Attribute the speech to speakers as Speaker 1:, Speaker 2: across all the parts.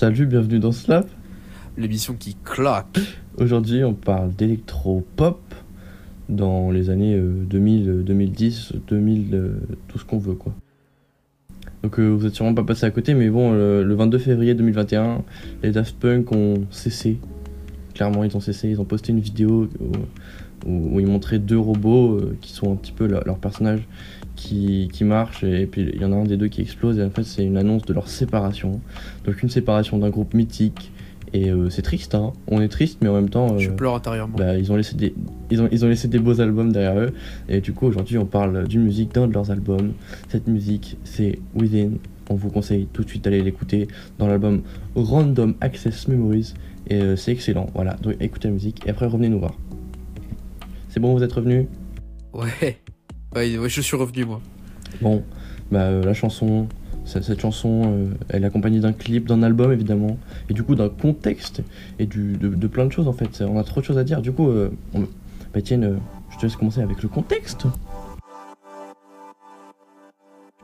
Speaker 1: Salut, bienvenue dans Slap.
Speaker 2: L'émission qui claque.
Speaker 1: Aujourd'hui, on parle d'électro-pop dans les années euh, 2000, 2010, 2000, euh, tout ce qu'on veut quoi. Donc euh, vous êtes sûrement pas passé à côté, mais bon, le, le 22 février 2021, les Daft Punk ont cessé. Clairement, ils ont cessé. Ils ont posté une vidéo où, où- où ils montraient deux robots euh, qui sont un petit peu leur- leurs personnages qui, qui marchent, et puis il y en a un des deux qui explose, et en fait, c'est une annonce de leur séparation. Donc, une séparation d'un groupe mythique. Et euh, c'est triste, hein. On est triste, mais en même temps.
Speaker 2: Je
Speaker 1: euh,
Speaker 2: pleure intérieurement.
Speaker 1: bah, ils, ont laissé des, ils, ont, ils ont laissé des beaux albums derrière eux. Et du coup, aujourd'hui, on parle d'une musique d'un de leurs albums. Cette musique, c'est Within. On vous conseille tout de suite d'aller l'écouter dans l'album Random Access Memories. Et euh, c'est excellent. Voilà, donc écoutez la musique et après revenez nous voir. C'est bon, vous êtes revenus?
Speaker 2: Ouais. ouais. ouais, je suis revenu moi.
Speaker 1: Bon, bah, euh, la chanson, cette, chanson, euh, elle est accompagnée d'un clip, d'un album évidemment, et du coup d'un contexte et du, de, de plein de choses en fait. On a trop de choses à dire. Du coup, on- bah, Étienne, euh, je te laisse commencer avec le contexte.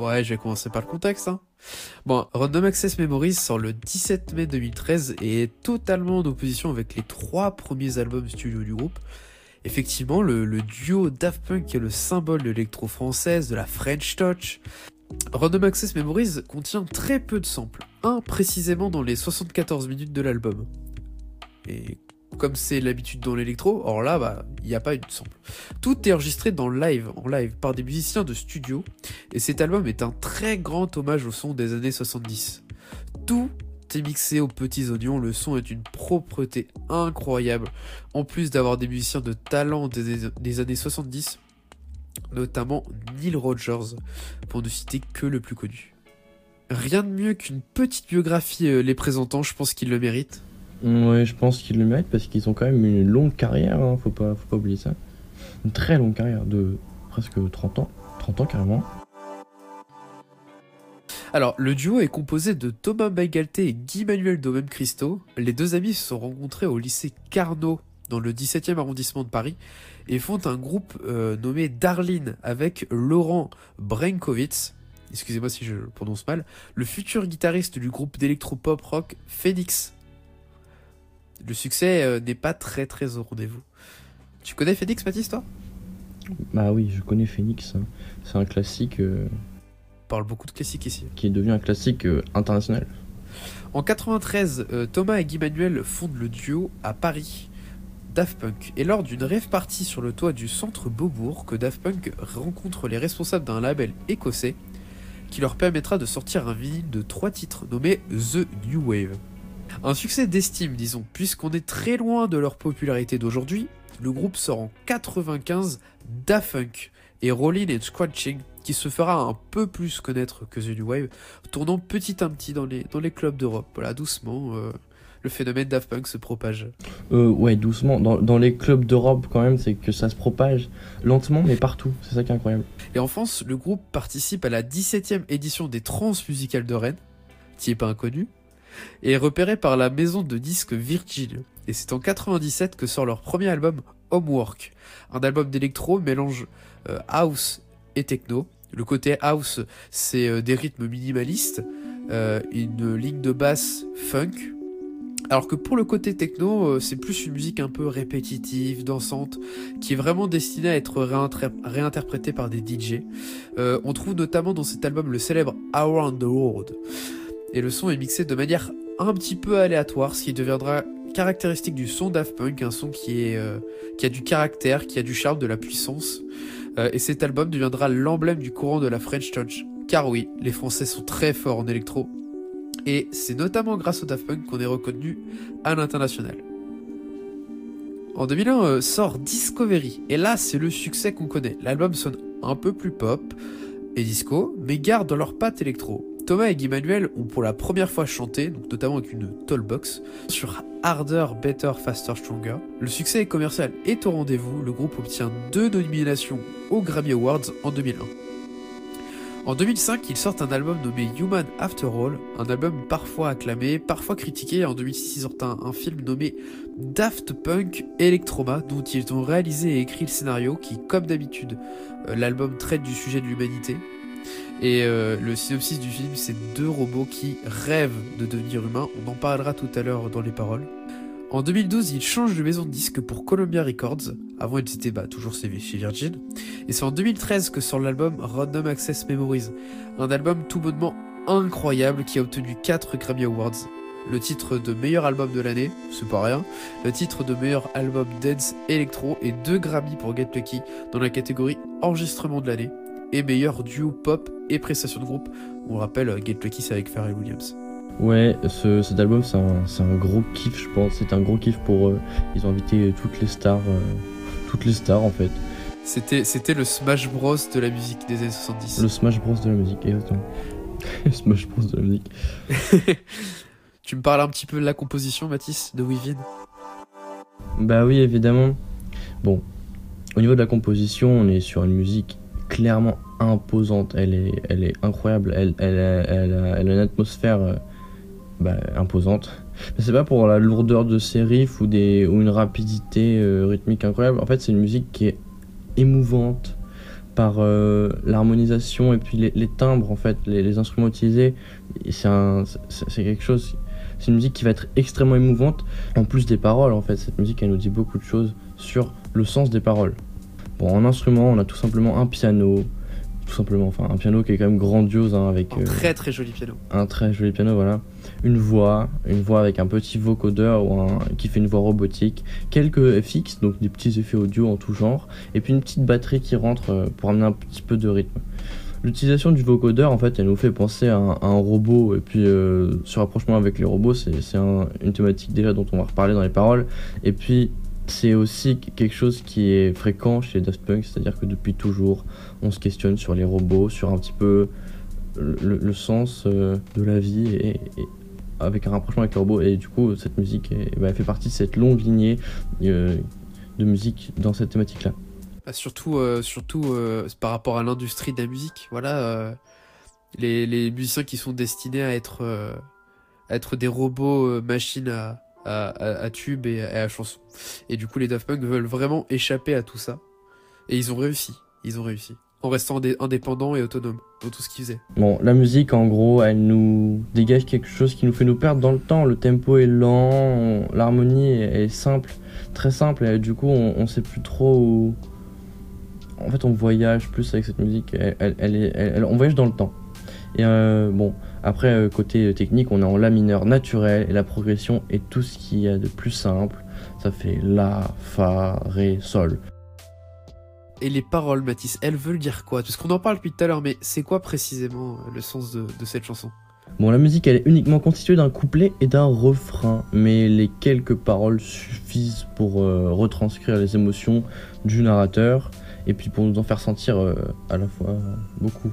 Speaker 2: Ouais, je vais commencer par le contexte. Hein. Bon, Random Access Memories sort le 17 mai 2013 et est totalement en opposition avec les trois premiers albums studio du groupe. Effectivement, le, duo Daft Punk est le symbole de l'électro française, de la French Touch. Random Access Memories contient très peu de samples, un précisément dans les 74 minutes de l'album. Et comme c'est l'habitude dans l'électro, or là, bah, il n'y a pas eu de sample. Tout est enregistré dans live, en live, par des musiciens de studio, et cet album est un très grand hommage au son des années 70. Tout est mixé aux petits oignons, le son est une propreté incroyable, en plus d'avoir des musiciens de talent des, des années 70, notamment Neil Rogers, pour ne citer que le plus connu. Rien de mieux qu'une petite biographie euh, les présentant, je pense qu'ils le méritent.
Speaker 1: Ouais, je pense qu'ils le méritent parce qu'ils ont quand même une longue carrière, hein, faut, pas, faut pas oublier ça. Une très longue carrière de presque 30 ans. 30 ans carrément.
Speaker 2: Alors, le duo est composé de Thomas Baigalté et Guy-Manuel Domem Christo. Les deux amis se sont rencontrés au lycée Carnot, dans le 17e arrondissement de Paris, et font un groupe euh, nommé Darlene avec Laurent Brenkovitz, excusez-moi si je le prononce mal, le futur guitariste du groupe d'électro-pop rock Phoenix. Le succès euh, n'est pas très très au rendez-vous. Tu connais Phoenix, Mathis, toi?
Speaker 1: Bah oui, je connais Phoenix. hein. C'est un classique euh,
Speaker 2: On parle beaucoup de classiques ici.
Speaker 1: qui est devenu un classique euh, international.
Speaker 2: En 93, euh, Thomas et Guy Manuel fondent le duo à Paris, Daft Punk. Et lors d'une rêve partie sur le toit du centre Beaubourg, que Daft Punk rencontre les responsables d'un label écossais qui leur permettra de sortir un vinyle de trois titres nommé The New Wave. Un succès d'estime, disons, puisqu'on est très loin de leur popularité d'aujourd'hui. Le groupe sort en 95 Daft Punk et Rollin' and Scratching, qui se fera un peu plus connaître que The New Wave, tournant petit à petit dans les, dans les clubs d'Europe. Voilà, doucement, euh, le phénomène Daft Punk se propage.
Speaker 1: Euh, ouais, doucement. Dans, dans les clubs d'Europe, quand même, c'est que ça se propage lentement, mais partout. C'est ça qui est incroyable.
Speaker 2: Et en France, le groupe participe à la 17e édition des Trans musicales de Rennes, qui est pas inconnu, et est repéré par la maison de disques Virgin. Et c'est en 97 que sort leur premier album Homework, un album d'électro mélange euh, house et techno. Le côté house, c'est euh, des rythmes minimalistes, euh, une ligne de basse funk. Alors que pour le côté techno, c'est plus une musique un peu répétitive, dansante, qui est vraiment destinée à être réinter- réinterprétée par des DJ. On trouve notamment dans cet album le célèbre Around the World. Et le son est mixé de manière un petit peu aléatoire, ce qui deviendra caractéristique du son Daft Punk, un son qui, euh, a du caractère, qui a du charme, de la puissance. Euh, et cet album deviendra l'emblème du courant de la French Touch. Car oui, les Français sont très forts en électro. Et c'est notamment grâce au Daft Punk qu'on est reconnu à l'international. En 2001 euh, sort Discovery, et là c'est le succès qu'on connaît. L'album sonne un peu plus pop et disco, mais garde leur patte électro. Thomas et Guy Manuel ont pour la première fois chanté, notamment avec une tollbox, sur Harder, Better, Faster, Stronger. Le succès commercial est au rendez-vous, le groupe obtient deux nominations aux Grammy Awards en 2001. En 2005, ils sortent un album nommé Human After All, un album parfois acclamé, parfois critiqué. En 2006, ils sortent un, un film nommé Daft Punk Electroma, dont ils ont réalisé et écrit le scénario, qui, comme d'habitude, euh, l'album traite du sujet de l'humanité. Et euh, le synopsis du film, c'est deux robots qui rêvent de devenir humains. On en parlera tout à l'heure dans les paroles. En 2012, ils changent de maison de disque pour Columbia Records. Avant, ils étaient bah, toujours chez Virgin. Et c'est en 2013 que sort l'album Random Access Memories. Un album tout bonnement incroyable qui a obtenu 4 Grammy Awards. Le titre de meilleur album de l'année, c'est pas rien. Le titre de meilleur album dance électro et 2 Grammy pour Get Lucky dans la catégorie enregistrement de l'année. Et meilleur duo pop et prestation de groupe. On le rappelle, Get Lucky c'est avec Pharrell Williams.
Speaker 1: Ouais, ce, cet album c'est un, un, gros kiff, je pense. C'est un gros kiff pour eux. Ils ont invité toutes les stars, euh, toutes les stars en fait.
Speaker 2: C'était, c'était le Smash Bros de la musique des années 70.
Speaker 1: Le Smash Bros de la musique, exactement. Smash Bros de la musique.
Speaker 2: tu me parles un petit peu de la composition, Mathis, de Wivin
Speaker 1: Bah oui, évidemment. Bon, au niveau de la composition, on est sur une musique clairement imposante. Elle est, elle est incroyable. Elle, elle, elle, a, une atmosphère euh, bah, imposante. Mais c'est pas pour la lourdeur de ses riffs ou, des, ou une rapidité euh, rythmique incroyable. En fait, c'est une musique qui est émouvante par euh, l'harmonisation et puis les, timbres, en fait, les, instruments utilisés. C'est quelque chose. C'est une musique qui va être extrêmement émouvante. En plus des paroles, en fait, cette musique, elle nous dit beaucoup de choses sur le sens des paroles. Bon, en instrument, on a tout simplement un piano, tout simplement. Enfin, un piano qui est quand même grandiose hein, avec.
Speaker 2: Un très très joli piano.
Speaker 1: Un très joli piano, voilà. Une voix, une voix avec un petit vocodeur ou un, qui fait une voix robotique. Quelques FX, donc des petits effets audio en tout genre. Et puis une petite batterie qui rentre euh, pour amener un petit peu de rythme. L'utilisation du vocodeur, en fait, elle nous fait penser à un, robot. Et puis, euh, ce rapprochement avec les robots, c'est une thématique déjà dont on va reparler dans les paroles. Et puis, c'est aussi quelque chose qui est fréquent chez Daft Punk, c'est-à-dire que depuis toujours, on se questionne sur les robots, sur un petit peu le, sens euh, de la vie et, avec un rapprochement avec les robots. Et du coup, cette musique bah, fait partie de cette longue lignée euh, de musique dans cette thématique-là.
Speaker 2: Bah, surtout euh, surtout par rapport à l'industrie de la musique, voilà, les, musiciens qui sont destinés à être des robots machines à à, tube et à, chanson. Et du coup, les Daft Punk veulent vraiment échapper à tout ça. Et ils ont réussi. Ils ont réussi. En restant indépendants et autonomes dans tout ce qu'ils faisaient.
Speaker 1: Bon, la musique, en gros, elle nous dégage quelque chose qui nous fait nous perdre dans le temps. Le tempo est lent, l'harmonie est, simple, très simple. Et du coup, on, sait plus trop où. En fait, on voyage plus avec cette musique. Elle, on voyage dans le temps. Et euh, bon, après, euh, côté technique, on est en La mineur naturel et la progression est tout ce qu'il y a de plus simple. Ça fait La, Fa, Ré, Sol.
Speaker 2: Et les paroles, Mathis, elles veulent dire quoi? Parce qu'on en parle depuis tout à l'heure, mais c'est quoi précisément euh, le sens de, cette chanson?
Speaker 1: Bon, la musique, elle est uniquement constituée d'un couplet et d'un refrain, mais les quelques paroles suffisent pour retranscrire les émotions du narrateur et puis pour nous en faire sentir à la fois beaucoup.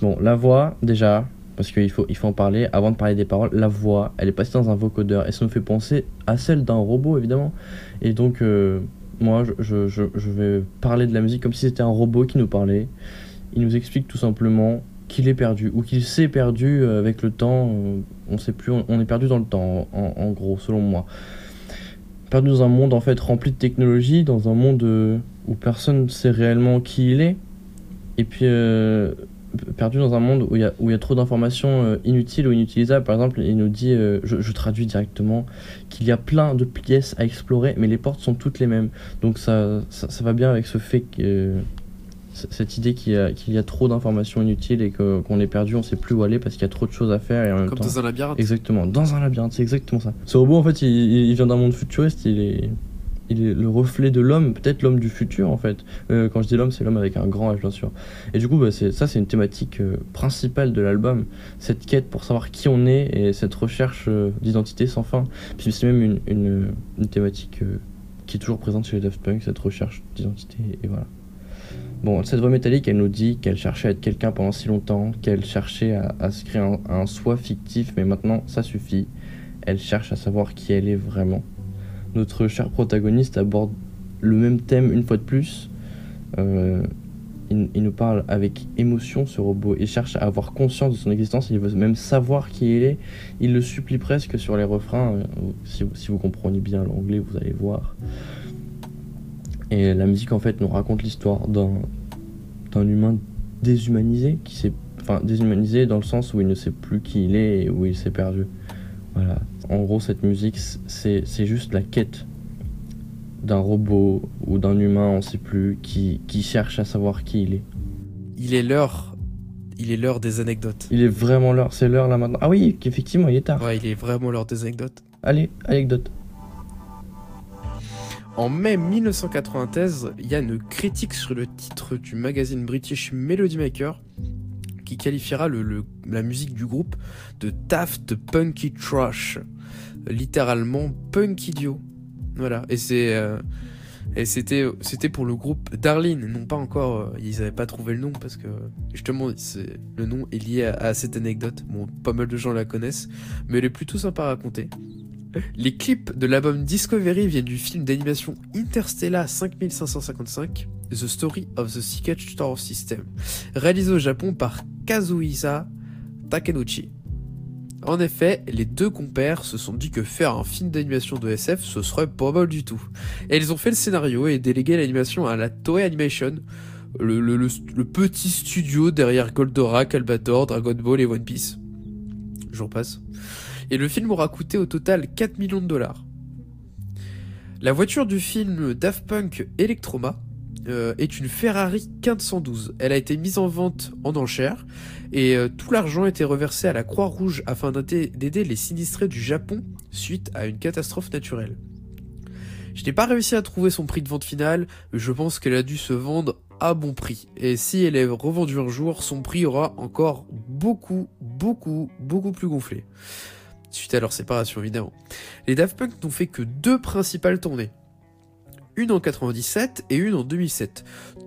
Speaker 1: Bon, la voix, déjà, parce qu'il faut, il faut en parler, avant de parler des paroles, la voix, elle est passée dans un vocodeur, et ça nous fait penser à celle d'un robot, évidemment. Et donc, euh, moi, je, vais parler de la musique comme si c'était un robot qui nous parlait. Il nous explique tout simplement qu'il est perdu, ou qu'il s'est perdu euh, avec le temps, euh, on sait plus, on, est perdu dans le temps, en, en, gros, selon moi. Perdu dans un monde, en fait, rempli de technologie, dans un monde où personne ne sait réellement qui il est. Et puis perdu dans un monde où il y a, où il y a trop d'informations euh, inutiles ou inutilisables. Par exemple, il nous dit, euh, je, traduis directement, qu'il y a plein de pièces à explorer, mais les portes sont toutes les mêmes. Donc ça, ça, va bien avec ce fait que cette idée qu'il y a, qu'il y a trop d'informations inutiles et qu'on est perdu, on sait plus où aller parce qu'il y a trop de choses à faire. Et en même
Speaker 2: Comme dans un labyrinthe.
Speaker 1: Exactement, dans un labyrinthe, c'est exactement ça. Ce robot, en fait, il, il vient d'un monde futuriste, il est le reflet de l'homme, peut-être l'homme du futur en fait. Euh, quand je dis l'homme, c'est l'homme avec un grand H bien sûr. Et du coup, bah, ça c'est une thématique euh, principale de l'album, cette quête pour savoir qui on est et cette recherche euh, d'identité sans fin. Puis c'est même une, thématique qui est toujours présente chez les Daft Punk, cette recherche d'identité et voilà. Bon, cette voix métallique, elle nous dit qu'elle cherchait à être quelqu'un pendant si longtemps, qu'elle cherchait à, se créer un soi fictif, mais maintenant ça suffit. Elle cherche à savoir qui elle est vraiment notre cher protagoniste aborde le même thème une fois de plus. Euh, il, nous parle avec émotion, ce robot, et cherche à avoir conscience de son existence, il veut même savoir qui il est. Il le supplie presque sur les refrains. Euh, si, vous comprenez bien l'anglais, vous allez voir. Et la musique, en fait, nous raconte l'histoire d'un humain déshumanisé, qui s'est, enfin déshumanisé dans le sens où il ne sait plus qui il est et où il s'est perdu. Voilà. En gros, cette musique, c'est, juste la quête d'un robot ou d'un humain, on sait plus, qui, qui cherche à savoir qui il est.
Speaker 2: Il est l'heure. Il est l'heure des anecdotes.
Speaker 1: Il est vraiment l'heure, c'est l'heure là maintenant. Ah oui, effectivement, il est tard.
Speaker 2: Ouais, il est vraiment l'heure des anecdotes.
Speaker 1: Allez, anecdote.
Speaker 2: En mai 1993, il y a une critique sur le titre du magazine British Melody Maker qui qualifiera la musique du groupe de Daft Punky Trash. Littéralement punk idiot. Voilà. Et c'est. euh, et c'était, c'était pour le groupe Darlene, non pas encore, euh, ils avaient pas trouvé le nom parce que justement le nom est lié à, à cette anecdote. Bon, pas mal de gens la connaissent, mais elle est plutôt sympa à raconter. Les clips de l'album Discovery viennent du film d'animation Interstellar 5555, The Story of the Secret Star System, réalisé au Japon par Kazuhisa Takenouchi. En effet, les deux compères se sont dit que faire un film d'animation de SF, ce serait pas mal du tout. Et ils ont fait le scénario et délégué l'animation à la Toei Animation, le, le- petit studio derrière Goldorak, Albator, Dragon Ball et One Piece. J'en passe. Et le film aura coûté au total 4 millions de dollars. La voiture du film Daft Punk Electroma euh, est une Ferrari 1512. Elle a été mise en vente en enchères et euh, tout l'argent a été reversé à la Croix-Rouge afin d'aider d'aider les sinistrés du Japon suite à une catastrophe naturelle. Je n'ai pas réussi à trouver son prix de vente final, mais je pense qu'elle a dû se vendre à bon prix. Et si elle est revendue un jour, son prix aura encore beaucoup, beaucoup, beaucoup plus gonflé. Suite à leur séparation, évidemment. Les Daft Punk n'ont fait que deux principales tournées. Une en 97 et une en 2007.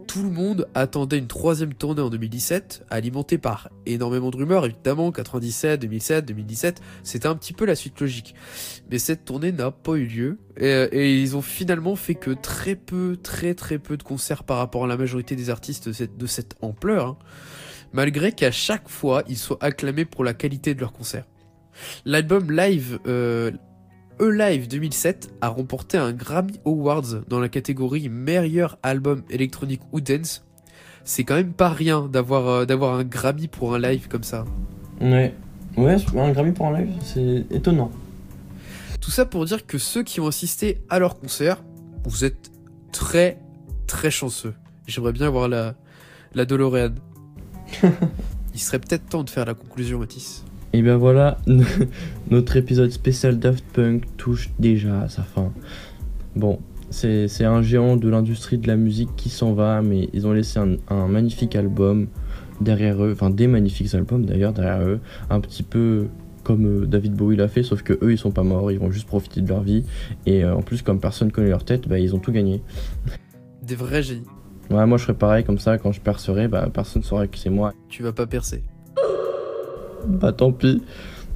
Speaker 2: Tout le monde attendait une troisième tournée en 2017, alimentée par énormément de rumeurs, évidemment, 97, 2007, 2017, c'était un petit peu la suite logique. Mais cette tournée n'a pas eu lieu, et, et ils ont finalement fait que très peu, très très peu de concerts par rapport à la majorité des artistes de cette, de cette ampleur, hein, malgré qu'à chaque fois, ils soient acclamés pour la qualité de leurs concerts. L'album live, euh, E-Live 2007 a remporté un Grammy Awards dans la catégorie meilleur album électronique ou dance. C'est quand même pas rien d'avoir euh, d'avoir un Grammy pour un live comme ça.
Speaker 1: Ouais. Ouais, un Grammy pour un live, c'est étonnant.
Speaker 2: Tout ça pour dire que ceux qui ont assisté à leur concert, vous êtes très très chanceux. J'aimerais bien voir la, la DeLorean. Il serait peut-être temps de faire la conclusion, Mathis.
Speaker 1: Et bien voilà, notre épisode spécial Daft Punk touche déjà à sa fin. Bon, c'est un géant de l'industrie de la musique qui s'en va, mais ils ont laissé un, un magnifique album derrière eux, enfin des magnifiques albums d'ailleurs derrière eux, un petit peu comme euh, David Bowie l'a fait, sauf que eux ils sont pas morts, ils vont juste profiter de leur vie, et euh, en plus comme personne connaît leur tête, bah ils ont tout gagné.
Speaker 2: Des vrais génies.
Speaker 1: Ouais, moi je serais pareil comme ça, quand je percerai, bah personne saurait que c'est moi.
Speaker 2: Tu vas pas percer.
Speaker 1: Bah tant pis.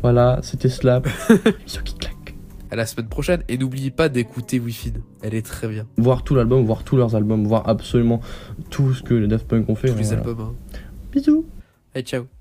Speaker 1: Voilà, c'était Slap. Bisous qui claque.
Speaker 2: À la semaine prochaine et n'oubliez pas d'écouter Wi-Fi. Elle est très bien.
Speaker 1: Voir tout l'album, voir tous leurs albums, voir absolument tout ce que les Daft Punk ont fait.
Speaker 2: Tous les
Speaker 1: voilà.
Speaker 2: albums. Hein.
Speaker 1: Bisous.
Speaker 2: Allez, ciao.